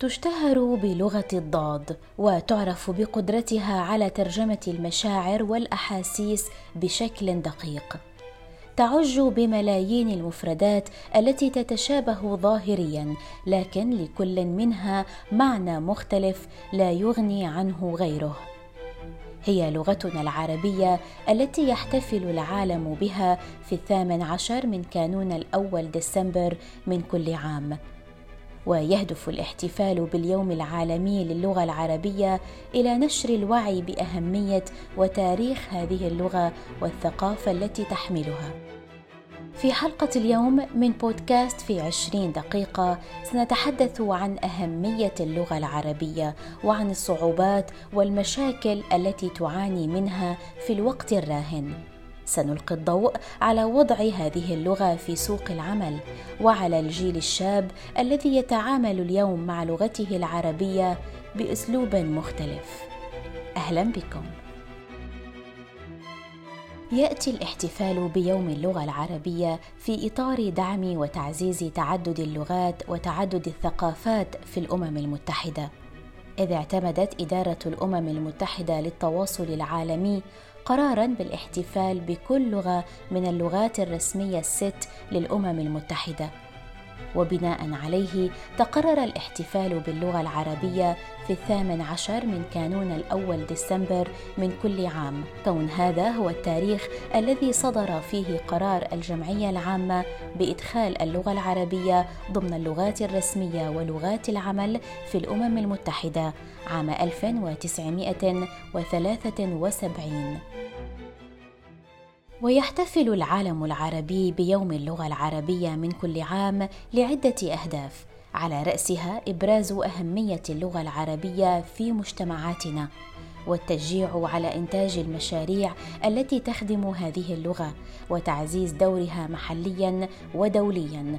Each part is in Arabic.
تشتهر بلغة الضاد وتعرف بقدرتها على ترجمة المشاعر والأحاسيس بشكل دقيق. تعج بملايين المفردات التي تتشابه ظاهريا لكن لكل منها معنى مختلف لا يغني عنه غيره. هي لغتنا العربية التي يحتفل العالم بها في الثامن عشر من كانون الأول ديسمبر من كل عام. ويهدف الاحتفال باليوم العالمي للغة العربية إلى نشر الوعي بأهمية وتاريخ هذه اللغة والثقافة التي تحملها. في حلقة اليوم من بودكاست في عشرين دقيقة سنتحدث عن أهمية اللغة العربية وعن الصعوبات والمشاكل التي تعاني منها في الوقت الراهن. سنلقي الضوء على وضع هذه اللغة في سوق العمل وعلى الجيل الشاب الذي يتعامل اليوم مع لغته العربية بأسلوب مختلف. أهلا بكم. يأتي الاحتفال بيوم اللغة العربية في إطار دعم وتعزيز تعدد اللغات وتعدد الثقافات في الأمم المتحدة. إذ اعتمدت إدارة الأمم المتحدة للتواصل العالمي قرارا بالاحتفال بكل لغة من اللغات الرسمية الست للأمم المتحدة. وبناء عليه تقرر الاحتفال باللغة العربية في الثامن عشر من كانون الأول ديسمبر من كل عام. كون هذا هو التاريخ الذي صدر فيه قرار الجمعية العامة بإدخال اللغة العربية ضمن اللغات الرسمية ولغات العمل في الأمم المتحدة عام 1973 ويحتفل العالم العربي بيوم اللغة العربية من كل عام لعدة أهداف. على رأسها إبراز أهمية اللغة العربية في مجتمعاتنا والتشجيع على إنتاج المشاريع التي تخدم هذه اللغة وتعزيز دورها محليا ودوليا.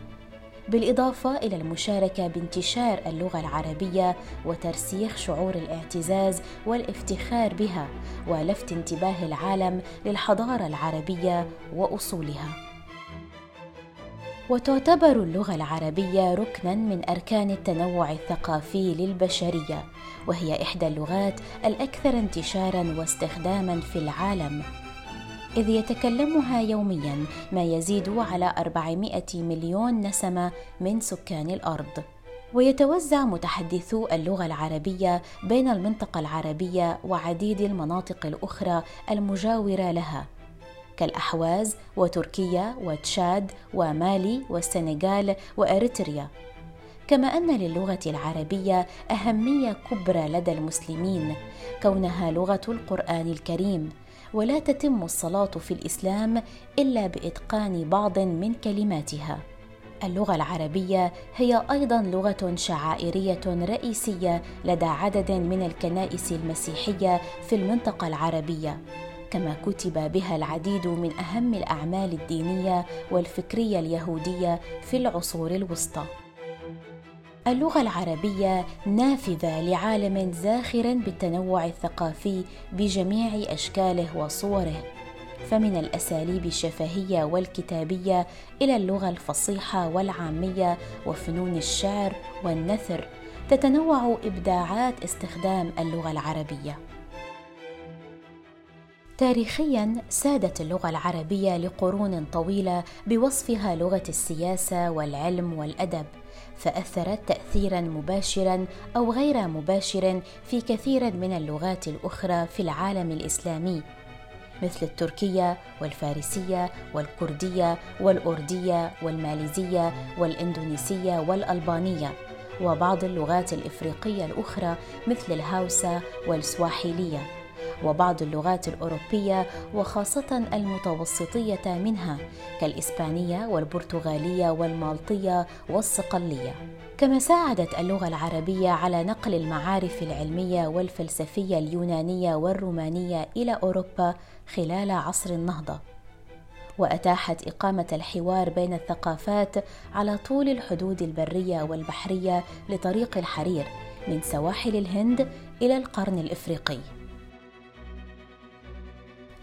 بالإضافة إلى المشاركة بانتشار اللغة العربية وترسيخ شعور الاعتزاز والافتخار بها ولفت انتباه العالم للحضارة العربية وأصولها. وتعتبر اللغة العربية ركنا من أركان التنوع الثقافي للبشرية وهي إحدى اللغات الأكثر انتشارا واستخداما في العالم. إذ يتكلمها يوميا ما يزيد على 400 مليون نسمة من سكان الأرض. ويتوزع متحدثو اللغة العربية بين المنطقة العربية وعديد المناطق الأخرى المجاورة لها. كالأحواز وتركيا وتشاد ومالي والسنغال وأريتريا. كما أن للغة العربية أهمية كبرى لدى المسلمين كونها لغة القرآن الكريم ولا تتم الصلاة في الإسلام إلا بإتقان بعض من كلماتها. اللغة العربية هي أيضا لغة شعائرية رئيسية لدى عدد من الكنائس المسيحية في المنطقة العربية. كما كتب بها العديد من أهم الأعمال الدينية والفكرية اليهودية في العصور الوسطى. اللغة العربية نافذة لعالم زاخر بالتنوع الثقافي بجميع أشكاله وصوره. فمن الأساليب الشفهية والكتابية إلى اللغة الفصيحة والعامية وفنون الشعر والنثر تتنوع إبداعات استخدام اللغة العربية. تاريخيا سادت اللغة العربية لقرون طويلة بوصفها لغة السياسة والعلم والأدب. فأثرت تاثيرا مباشرا أو غير مباشر في كثير من اللغات الأخرى في العالم الإسلامي مثل التركية والفارسية والكردية والأردية والماليزية والإندونيسية والألبانية وبعض اللغات الإفريقية الأخرى مثل الهاوسة والسواحيلية. وبعض اللغات الأوروبية وخاصة المتوسطية منها كالإسبانية والبرتغالية والمالطية والصقلية. كما ساعدت اللغة العربية على نقل المعارف العلمية والفلسفية اليونانية والرومانية إلى أوروبا خلال عصر النهضة. وأتاحت إقامة الحوار بين الثقافات على طول الحدود البرية والبحرية لطريق الحرير من سواحل الهند إلى القرن الإفريقي.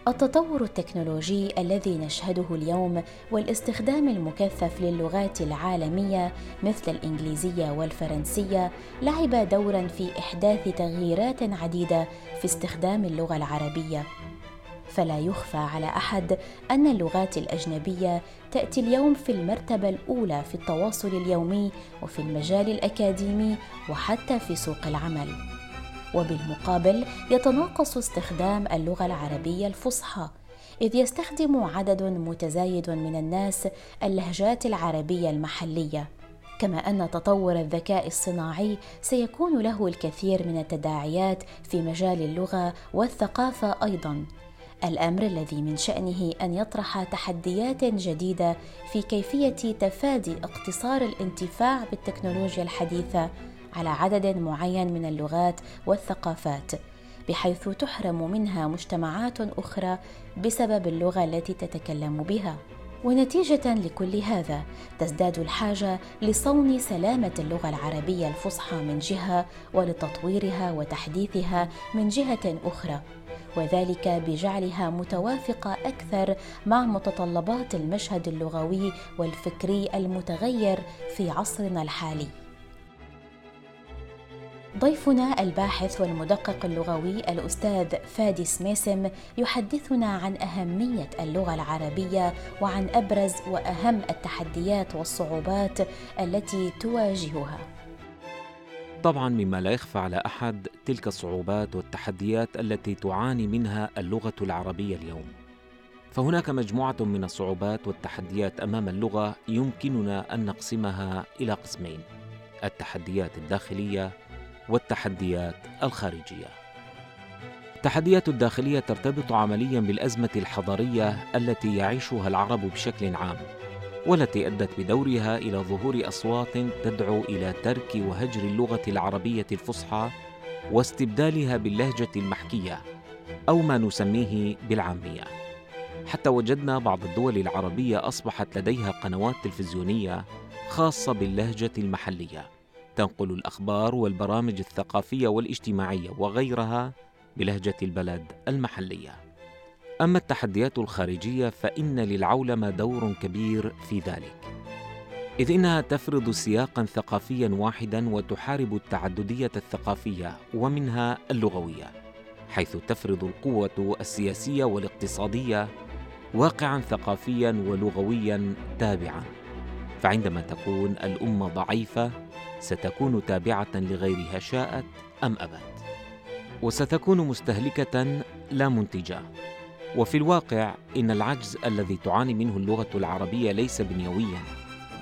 التطور التكنولوجي الذي نشهده اليوم والاستخدام المكثف للغات العالمية مثل الإنجليزية والفرنسية لعب دورا في إحداث تغييرات عديدة في استخدام اللغة العربية. فلا يخفى على أحد أن اللغات الأجنبية تأتي اليوم في المرتبة الأولى في التواصل اليومي وفي المجال الأكاديمي وحتى في سوق العمل. وبالمقابل يتناقص استخدام اللغة العربية الفصحى إذ يستخدم عدد متزايد من الناس اللهجات العربية المحلية. كما أن تطور الذكاء الصناعي سيكون له الكثير من التداعيات في مجال اللغة والثقافة أيضا. الأمر الذي من شأنه أن يطرح تحديات جديدة في كيفية تفادي اقتصار الانتفاع بالتكنولوجيا الحديثة على عدد معين من اللغات والثقافات بحيث تحرم منها مجتمعات أخرى بسبب اللغة التي تتكلم بها. ونتيجة لكل هذا تزداد الحاجة لصون سلامة اللغة العربية الفصحى من جهة ولتطويرها وتحديثها من جهة أخرى وذلك بجعلها متوافقة أكثر مع متطلبات المشهد اللغوي والفكري المتغير في عصرنا الحالي. ضيفنا الباحث والمدقق اللغوي الأستاذ فادي سميسم يحدثنا عن أهمية اللغة العربية وعن أبرز وأهم التحديات والصعوبات التي تواجهها. طبعا مما لا يخفى على أحد تلك الصعوبات والتحديات التي تعاني منها اللغة العربية اليوم. فهناك مجموعة من الصعوبات والتحديات أمام اللغة يمكننا أن نقسمها إلى قسمين التحديات الداخلية والتحديات الخارجية. التحديات الداخلية ترتبط عمليا بالأزمة الحضارية التي يعيشها العرب بشكل عام والتي أدت بدورها إلى ظهور أصوات تدعو إلى ترك وهجر اللغة العربية الفصحى واستبدالها باللهجة المحكية أو ما نسميه بالعامية. حتى وجدنا بعض الدول العربية أصبحت لديها قنوات تلفزيونية خاصة باللهجة المحلية. تنقل الأخبار والبرامج الثقافية والاجتماعية وغيرها بلهجة البلد المحلية. أما التحديات الخارجية فإن للعولمة دور كبير في ذلك. إذ إنها تفرض سياقا ثقافيا واحدا وتحارب التعددية الثقافية ومنها اللغوية حيث تفرض القوة السياسية والاقتصادية واقعا ثقافيا ولغويا تابعا. فعندما تكون الأمة ضعيفة ستكون تابعة لغيرها شاءت أم ابت وستكون مستهلكة لا منتجة. وفي الواقع إن العجز الذي تعاني منه اللغة العربية ليس بنيويا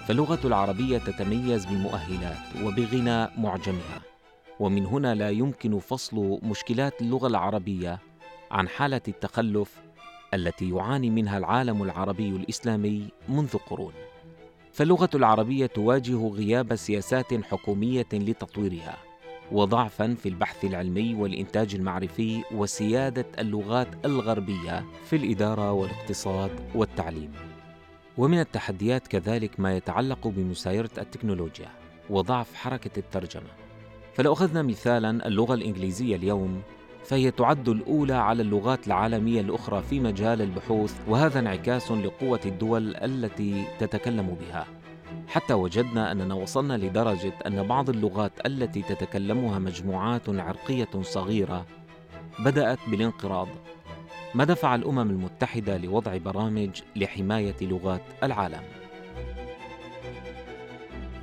فاللغة العربية تتميز بمؤهلات وبغنى معجمها. ومن هنا لا يمكن فصل مشكلات اللغة العربية عن حالة التخلف التي يعاني منها العالم العربي الإسلامي منذ قرون. فاللغة العربية تواجه غياب سياسات حكومية لتطويرها وضعفا في البحث العلمي والإنتاج المعرفي وسيادة اللغات الغربية في الإدارة والاقتصاد والتعليم. ومن التحديات كذلك ما يتعلق بمسايرة التكنولوجيا وضعف حركة الترجمة. فلو أخذنا مثالا اللغة الإنجليزية اليوم فهي تعد الأولى على اللغات العالمية الأخرى في مجال البحوث وهذا انعكاس لقوة الدول التي تتكلم بها. حتى وجدنا أننا وصلنا لدرجة أن بعض اللغات التي تتكلمها مجموعات عرقية صغيرة بدأت بالانقراض. ما دفع الأمم المتحدة لوضع برامج لحماية لغات العالم.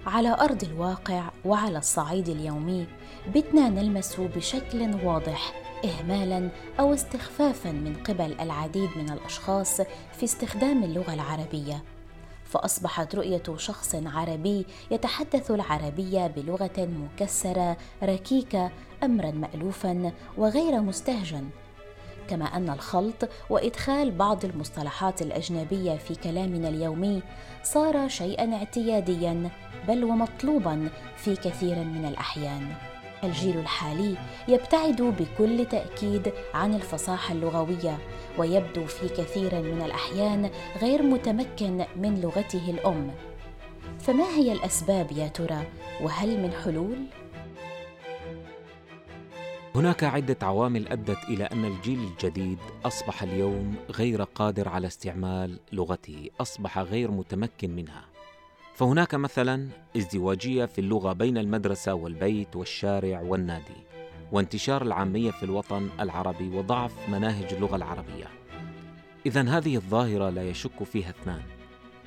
على أرض الواقع وعلى الصعيد اليومي بتنا نلمس بشكل واضح اهمالا أو استخفافا من قبل العديد من الأشخاص في استخدام اللغة العربية. فأصبحت رؤية شخص عربي يتحدث العربيه بلغة مكسرة ركيكة امرا مالوفا وغير مستهجن. كما أن الخلط وإدخال بعض المصطلحات الأجنبية في كلامنا اليومي صار شيئا اعتياديا بل ومطلوبا في كثير من الأحيان. الجيل الحالي يبتعد بكل تأكيد عن الفصاحة اللغوية ويبدو في كثير من الأحيان غير متمكن من لغته الأم. فما هي الأسباب يا ترى؟ وهل من حلول؟ هناك عدة عوامل أدت إلى أن الجيل الجديد أصبح اليوم غير قادر على استعمال لغته، أصبح غير متمكن منها. فهناك مثلا ازدواجية في اللغة بين المدرسة والبيت والشارع والنادي، وانتشار العامية في الوطن العربي وضعف مناهج اللغة العربية. إذا هذه الظاهرة لا يشك فيها اثنان،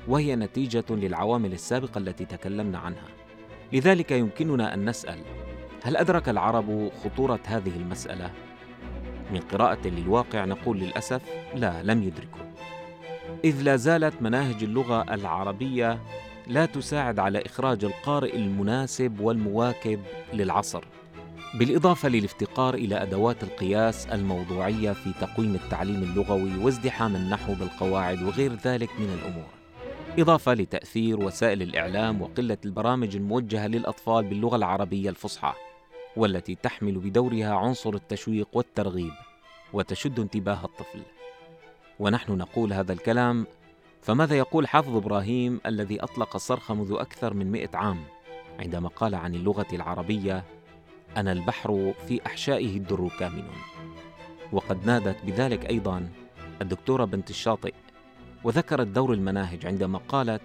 وهي نتيجة للعوامل السابقة التي تكلمنا عنها. لذلك يمكننا أن نسأل هل أدرك العرب خطورة هذه المسألة؟ من قراءة للواقع نقول للأسف لا لم يدركوا إذ لا زالت مناهج اللغة العربية لا تساعد على إخراج القارئ المناسب والمواكب للعصر. بالإضافة للافتقار إلى أدوات القياس الموضوعية في تقويم التعليم اللغوي وازدحام النحو بالقواعد وغير ذلك من الأمور. إضافة لتأثير وسائل الإعلام وقلة البرامج الموجهة للأطفال باللغة العربية الفصحى والتي تحمل بدورها عنصر التشويق والترغيب وتشد انتباه الطفل. ونحن نقول هذا الكلام فماذا يقول حافظ إبراهيم الذي أطلق الصرخ منذ أكثر من مئة عام عندما قال عن اللغة العربية أنا البحر في أحشائه الدر كامن وقد نادت بذلك أيضا الدكتورة بنت الشاطئ وذكرت دور المناهج عندما قالت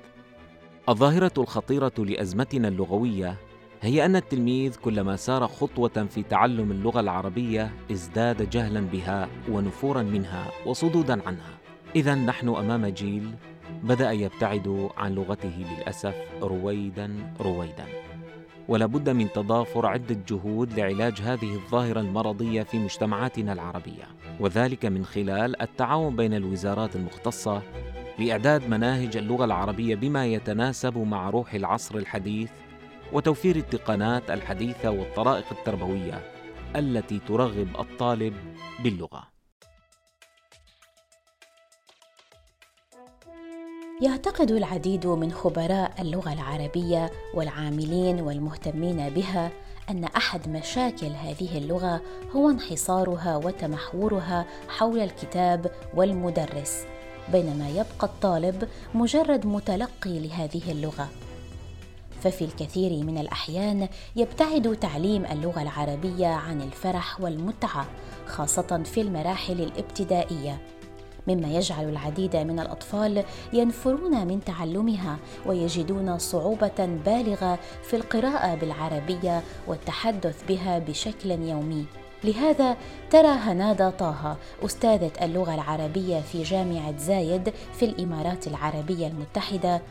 الظاهرة الخطيرة لأزمتنا اللغوية هي أن التلميذ كلما سار خطوة في تعلم اللغة العربية ازداد جهلا بها ونفورا منها وصدودا عنها. إذا نحن أمام جيل بدأ يبتعد عن لغته للأسف رويدا رويدا. ولا بد من تضافر عدة جهود لعلاج هذه الظاهرة المرضية في مجتمعاتنا العربية، وذلك من خلال التعاون بين الوزارات المختصة لإعداد مناهج اللغة العربية بما يتناسب مع روح العصر الحديث وتوفير التقنات الحديثة والطرائق التربوية التي ترغب الطالب باللغة. يعتقد العديد من خبراء اللغة العربية والعاملين والمهتمين بها أن أحد مشاكل هذه اللغة هو انحصارها وتمحورها حول الكتاب والمدرس، بينما يبقى الطالب مجرد متلقي لهذه اللغة. ففي الكثير من الأحيان يبتعد تعليم اللغة العربية عن الفرح والمتعة خاصة في المراحل الابتدائية مما يجعل العديد من الأطفال ينفرون من تعلمها ويجدون صعوبة بالغة في القراءة بالعربية والتحدث بها بشكل يومي. لهذا ترى هنادا طه أستاذة اللغة العربية في جامعة زايد في الإمارات العربية المتحدة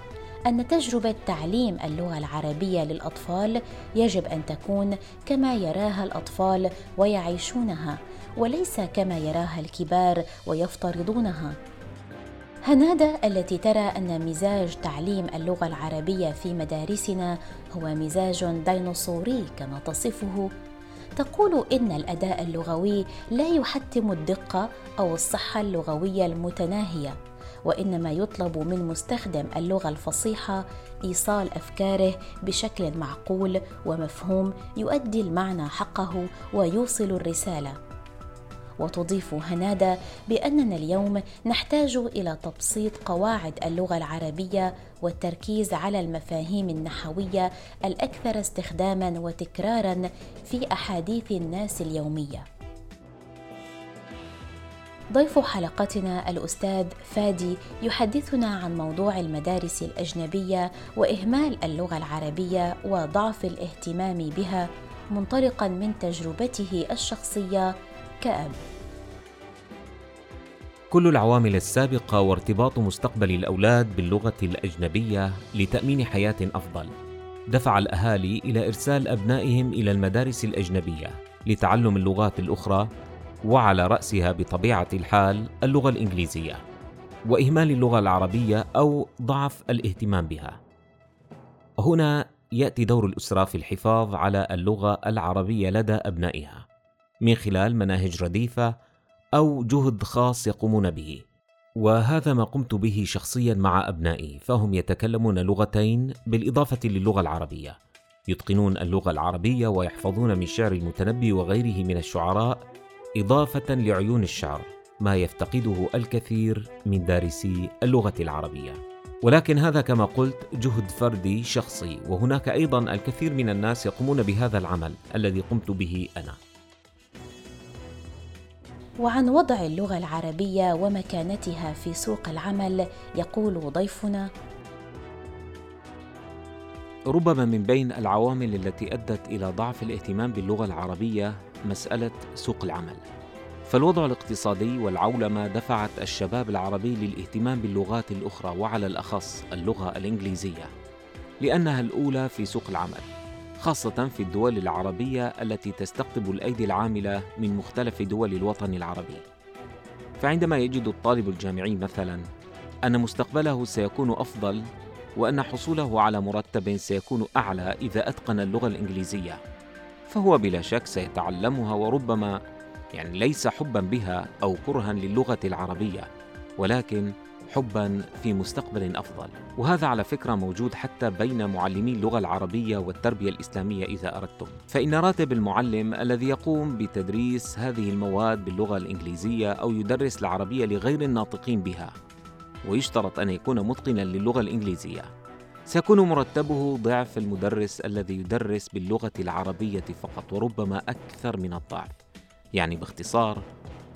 أن تجربة تعليم اللغة العربية للأطفال يجب أن تكون كما يراها الأطفال ويعيشونها. وليس كما يراها الكبار ويفترضونها. هنادا التي ترى أن مزاج تعليم اللغة العربية في مدارسنا هو مزاج ديناصوري كما تصفه. تقول إن الأداء اللغوي لا يحتم الدقة أو الصحة اللغوية المتناهية وإنما يطلب من مستخدم اللغة الفصيحة إيصال أفكاره بشكل معقول ومفهوم يؤدي المعنى حقه ويوصل الرسالة. وتضيف هنادا بأننا اليوم نحتاج إلى تبسيط قواعد اللغة العربية والتركيز على المفاهيم النحوية الأكثر استخداما وتكرارا في أحاديث الناس اليومية. ضيف حلقتنا الأستاذ فادي يحدثنا عن موضوع المدارس الأجنبية وإهمال اللغة العربية وضعف الاهتمام بها منطلقا من تجربته الشخصية كآب. كل العوامل السابقة وارتباط مستقبل الأولاد باللغة الأجنبية لتأمين حياة أفضل. دفع الأهالي إلى إرسال أبنائهم إلى المدارس الأجنبية لتعلم اللغات الأخرى وعلى رأسها بطبيعة الحال اللغة الإنجليزية وإهمال اللغة العربية أو ضعف الاهتمام بها. هنا يأتي دور الأسرة في الحفاظ على اللغة العربية لدى أبنائها. من خلال مناهج رديفة أو جهد خاص يقومون به. وهذا ما قمت به شخصيا مع أبنائي فهم يتكلمون لغتين بالإضافة للغة العربية. يتقنون اللغة العربية ويحفظون من شعر المتنبي وغيره من الشعراء إضافة لعيون الشعر ما يفتقده الكثير من دارسي اللغة العربية. ولكن هذا كما قلت جهد فردي شخصي وهناك أيضا الكثير من الناس يقومون بهذا العمل الذي قمت به أنا. وعن وضع اللغة العربية ومكانتها في سوق العمل يقول ضيفنا. ربما من بين العوامل التي أدت إلى ضعف الاهتمام باللغة العربية مسألة سوق العمل. فالوضع الاقتصادي والعولمة دفعت الشباب العربي للاهتمام باللغات الأخرى وعلى الأخص اللغة الإنجليزية لأنها الأولى في سوق العمل. خاصة في الدول العربية التي تستقطب الأيدي العاملة من مختلف دول الوطن العربي. فعندما يجد الطالب الجامعي مثلا أن مستقبله سيكون أفضل وأن حصوله على مرتب سيكون أعلى إذا أتقن اللغة الإنجليزية فهو بلا شك سيتعلمها وربما يعني ليس حبا بها أو كرها للغة العربية ولكن حبا في مستقبل أفضل. وهذا على فكرة موجود حتى بين معلمي اللغة العربية والتربية الإسلامية إذا أردتم. فإن راتب المعلم الذي يقوم بتدريس هذه المواد باللغة الإنجليزية أو يدرس العربية لغير الناطقين بها ويشترط أن يكون متقنا للغة الإنجليزية سيكون مرتبه ضعف المدرس الذي يدرس باللغة العربية فقط وربما أكثر من الضعف. يعني باختصار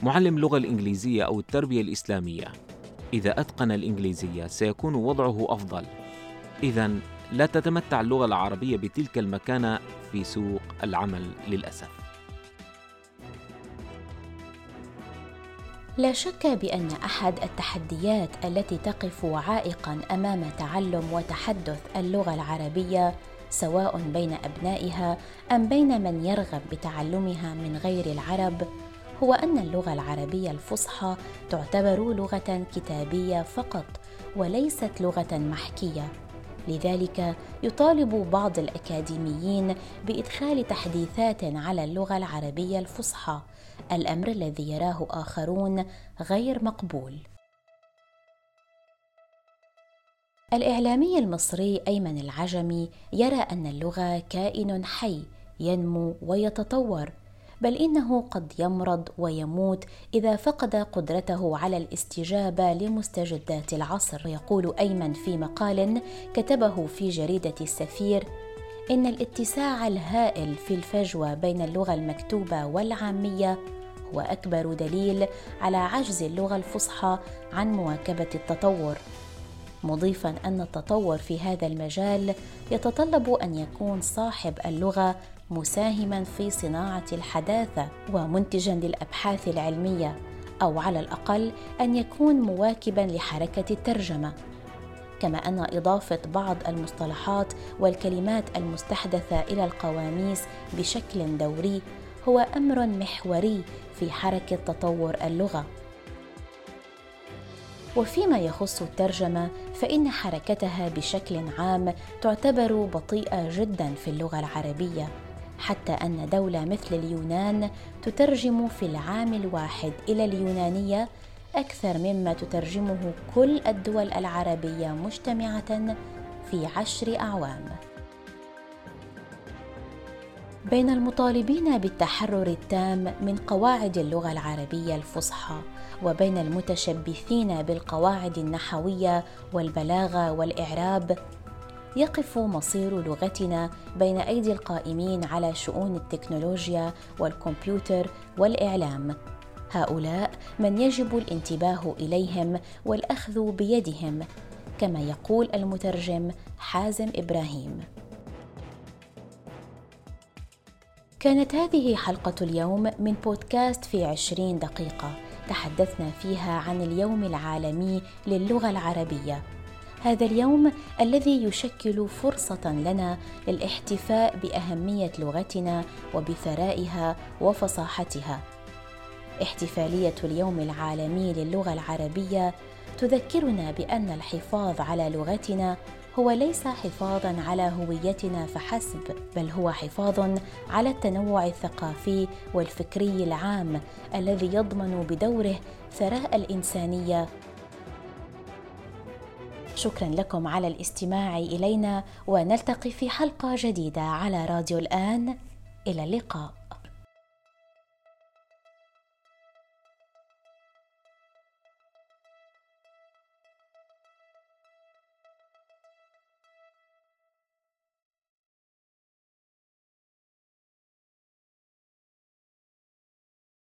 معلم اللغة الإنجليزية أو التربية الإسلامية. إذا أتقن الإنجليزية سيكون وضعه أفضل. اذا لا تتمتع اللغة العربية بتلك المكانة في سوق العمل للأسف. لا شك بأن أحد التحديات التي تقف عائقا أمام تعلم وتحدث اللغة العربية سواء بين أبنائها أم بين من يرغب بتعلمها من غير العرب هو أن اللغة العربية الفصحى تعتبر لغة كتابية فقط وليست لغة محكية. لذلك يطالب بعض الأكاديميين بإدخال تحديثات على اللغة العربية الفصحى. الأمر الذي يراه آخرون غير مقبول. الإعلامي المصري أيمن العجمي يرى أن اللغة كائن حي ينمو ويتطور. بل إنه قد يمرض ويموت إذا فقد قدرته على الاستجابة لمستجدات العصر. يقول أيمن في مقال كتبه في جريدة السفير إن الاتساع الهائل في الفجوة بين اللغة المكتوبة والعامية هو أكبر دليل على عجز اللغة الفصحى عن مواكبة التطور. مضيفا أن التطور في هذا المجال يتطلب أن يكون صاحب اللغة مساهما في صناعة الحداثة ومنتجا للأبحاث العلمية أو على الأقل أن يكون مواكبا لحركة الترجمة. كما أن إضافة بعض المصطلحات والكلمات المستحدثة إلى القواميس بشكل دوري هو أمر محوري في حركة تطور اللغة. وفيما يخص الترجمة فإن حركتها بشكل عام تعتبر بطيئة جدا في اللغة العربية. حتى أن دولة مثل اليونان تترجم في العام الواحد إلى اليونانية أكثر مما تترجمه كل الدول العربية مجتمعة في عشر أعوام. بين المطالبين بالتحرر التام من قواعد اللغة العربية الفصحى وبين المتشبثين بالقواعد النحوية والبلاغة والإعراب يقف مصير لغتنا بين أيدي القائمين على شؤون التكنولوجيا والكمبيوتر والإعلام. هؤلاء من يجب الانتباه إليهم والأخذ بيدهم كما يقول المترجم حازم إبراهيم. كانت هذه حلقة اليوم من بودكاست في عشرين دقيقة. تحدثنا فيها عن اليوم العالمي للغة العربية. هذا اليوم الذي يشكل فرصة لنا للاحتفاء بأهمية لغتنا وبثرائها وفصاحتها. احتفالية اليوم العالمي للغة العربية تذكرنا بأن الحفاظ على لغتنا هو ليس حفاظا على هويتنا فحسب بل هو حفاظ على التنوع الثقافي والفكري العام الذي يضمن بدوره ثراء الإنسانية شكرا لكم على الاستماع إلينا ونلتقي في حلقة جديدة على راديو الآن. إلى اللقاء.